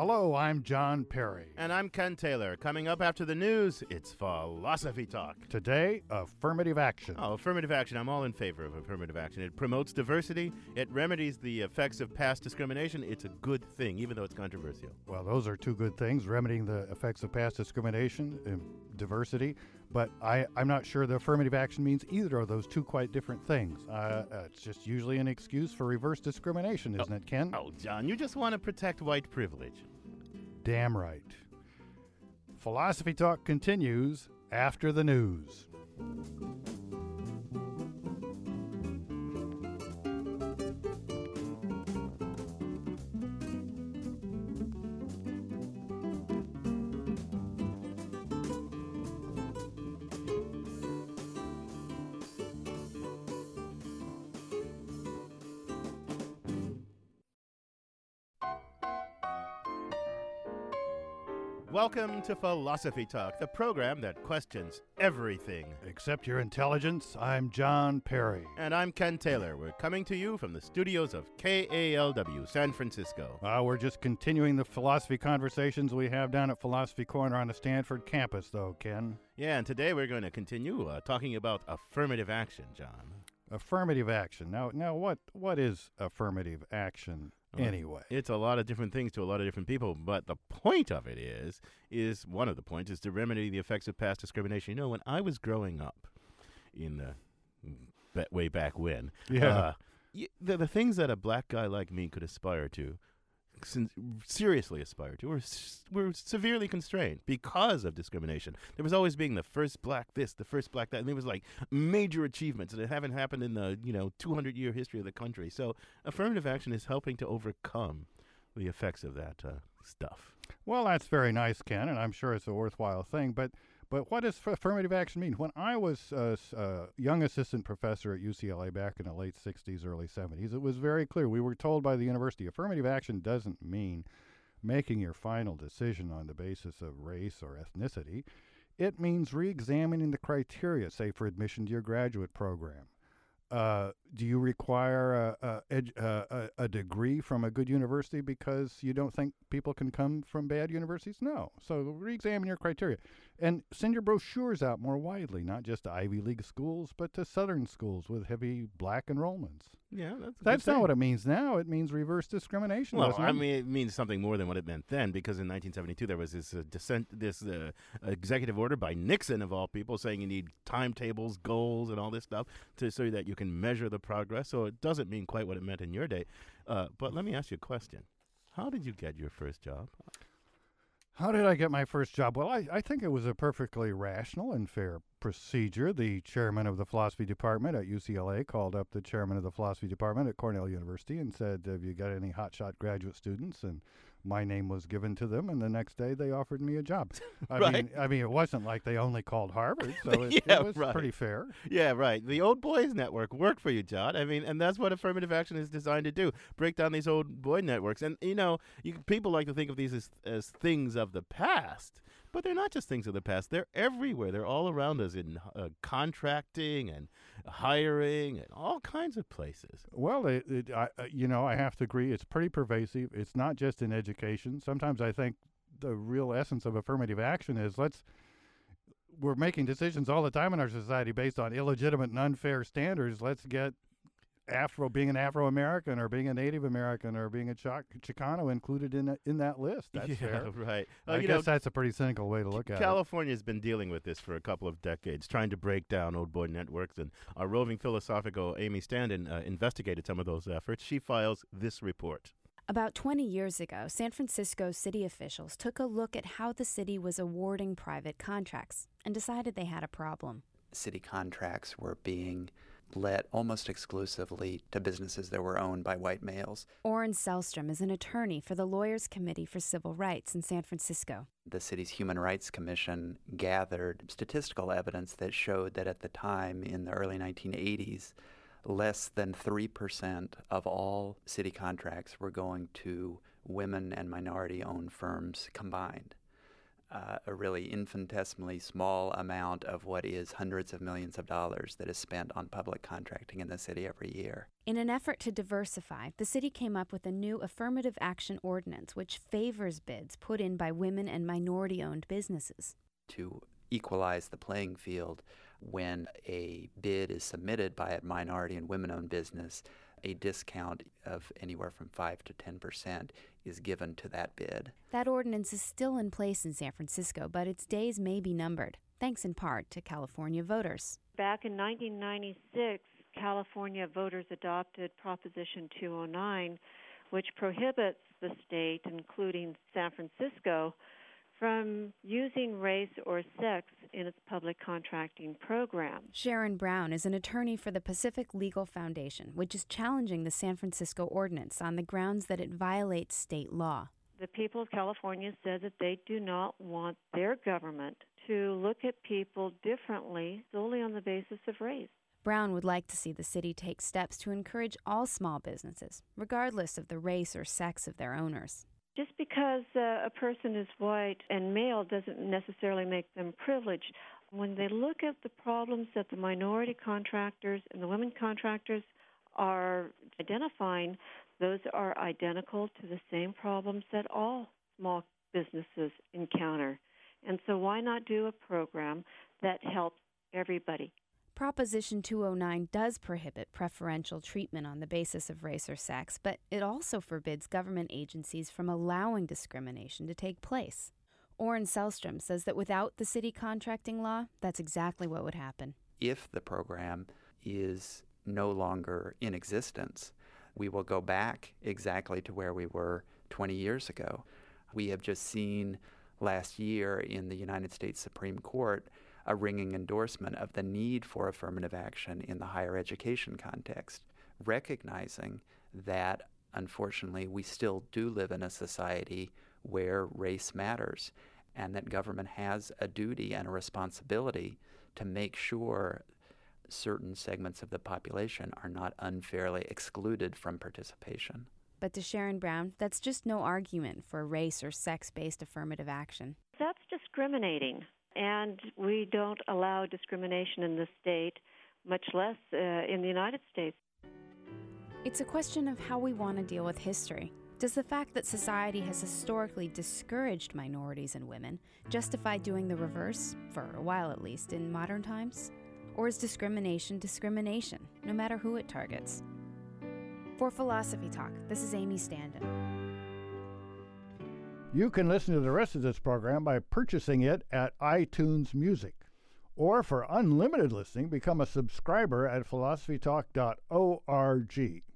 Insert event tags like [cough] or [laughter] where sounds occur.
Hello, I'm John Perry. And I'm Ken Taylor. Coming up after the news, it's Philosophy Talk. Today, affirmative action. Oh, affirmative action. I'm all in favor of affirmative action. It promotes diversity, it remedies the effects of past discrimination. It's a good thing, even though it's controversial. Well, those are two good things remedying the effects of past discrimination and diversity. But I, I'm not sure the affirmative action means either of those two quite different things. Uh, uh, it's just usually an excuse for reverse discrimination, isn't it, Ken? Oh, John, you just want to protect white privilege. Damn right. Philosophy Talk continues after the news. Welcome to Philosophy Talk, the program that questions everything. Except your intelligence, I'm John Perry. And I'm Ken Taylor. We're coming to you from the studios of KALW San Francisco. Uh, we're just continuing the philosophy conversations we have down at Philosophy Corner on the Stanford campus, though, Ken. Yeah, and today we're going to continue uh, talking about affirmative action, John. Affirmative action. Now, now, what what is affirmative action Well, anyway? It's a lot of different things to a lot of different people, but the point of it is, is one of the points is to remedy the effects of past discrimination. You know, when I was growing up, in the way back when, Yeah. uh, the the things that a black guy like me could aspire to, seriously aspire to, were were severely constrained because of discrimination. There was always being the first black this, the first black that, and there was like major achievements that haven't happened in the you know 200 year history of the country. So affirmative action is helping to overcome the effects of that uh, stuff. Well, that's very nice, Ken, and I'm sure it's a worthwhile thing. But but what does affirmative action mean? When I was a young assistant professor at UCLA back in the late 60s, early 70s, it was very clear. We were told by the university affirmative action doesn't mean making your final decision on the basis of race or ethnicity. It means re examining the criteria, say, for admission to your graduate program. Uh, do you require a, a, uh, a, a degree from a good university because you don't think people can come from bad universities? No. So re-examine your criteria, and send your brochures out more widely, not just to Ivy League schools, but to Southern schools with heavy black enrollments. Yeah, that's That's not what it means now. It means reverse discrimination. Well, I mean, it means something more than what it meant then, because in 1972 there was this uh, dissent, this uh, executive order by Nixon of all people, saying you need timetables, goals, and all this stuff to so that you can measure the progress. So it doesn't mean quite what it meant in your day. Uh, but let me ask you a question: How did you get your first job? How did I get my first job? Well, I, I think it was a perfectly rational and fair procedure. The chairman of the philosophy department at UCLA called up the chairman of the philosophy department at Cornell University and said, Have you got any hotshot graduate students? And my name was given to them, and the next day they offered me a job. [laughs] I Right. mean, I mean, it wasn't like they only called Harvard, so [laughs] it, Yeah, it was right. pretty fair. Yeah, right. The old boys network worked for you, John. I mean, and that's what affirmative action is designed to do: break down these old boy networks. And you know, you, people like to think of these as as things of the past, but they're not just things of the past. They're everywhere. They're all around us in uh, contracting and hiring and all kinds of places. Well, it, it, I, uh, you know, I have to agree. It's pretty pervasive. It's not just in education. Sometimes I think the real essence of affirmative action is let's. We're making decisions all the time in our society based on illegitimate and unfair standards. Let's get Afro, being an Afro American or being a Native American or being a Chic- Chicano included in a, in that list. That's yeah, fair. [laughs] right. Uh, I guess know, that's a pretty cynical way to look at it. California's been dealing with this for a couple of decades, trying to break down old boy networks. And our roving philosophical Amy Standen uh, investigated some of those efforts. She files this report. About 20 years ago, San Francisco city officials took a look at how the city was awarding private contracts and decided they had a problem. city contracts were being let almost exclusively to businesses that were owned by white males. Oren Sellstrom is an attorney for the Lawyers Committee for Civil Rights in San Francisco. The city's Human Rights Commission gathered statistical evidence that showed that at the time in the early 1980s, less than 3% of all city contracts were going to women and minority owned firms combined. uh, a really infinitesimally small amount of what is hundreds of millions of dollars that is spent on public contracting in the city every year. In an effort to diversify, the city came up with a new affirmative action ordinance which favors bids put in by women and minority owned businesses. To equalize the playing field, when a bid is submitted by a minority and women owned business, a discount of anywhere from 5 to 10 percent is given to that bid. That ordinance is still in place in San Francisco, but its days may be numbered, thanks in part to California voters. Back in 1996, California voters adopted Proposition 209, which prohibits the state, including San Francisco, from using race or sex in its public contracting program. Sharon Browne is an attorney for the Pacific Legal Foundation, which is challenging the San Francisco ordinance on the grounds that it violates state law. The people of California said that they do not want their government to look at people differently solely on the basis of race. Browne would like to see the city take steps to encourage all small businesses, regardless of the race or sex of their owners. Just because uh, a person is white and male doesn't necessarily make them privileged. When they look at the problems that the minority contractors and the women contractors are identifying, those are identical to the same problems that all small businesses encounter. And so, why not do a program that helps everybody? Proposition 209 does prohibit preferential treatment on the basis of race or sex, but it also forbids government agencies from allowing discrimination to take place. Oren Sellstrom says that without the city contracting law, that's exactly what would happen. If the program is no longer in existence, we will go back exactly to where we were 20 years ago. We have just seen last year in the United States Supreme Court a ringing endorsement of the need for affirmative action in the higher education context, recognizing that unfortunately we still do live in a society where race matters and that government has a duty and a responsibility to make sure certain segments of the population are not unfairly excluded from participation. But to Sharon Browne, that's just no argument for race or sex based affirmative action. That's discriminating and we don't allow discrimination in the state, much less uh, in the United States. It's a question of how we want to deal with history. Does the fact that society has historically discouraged minorities and women justify doing the reverse, for a while at least, in modern times? Or is discrimination discrimination, no matter who it targets? For Philosophy Talk, this is Amy Standen. You can listen to the rest of this program by purchasing it at iTunes Music. Or for unlimited listening, become a subscriber at philosophytalk.org.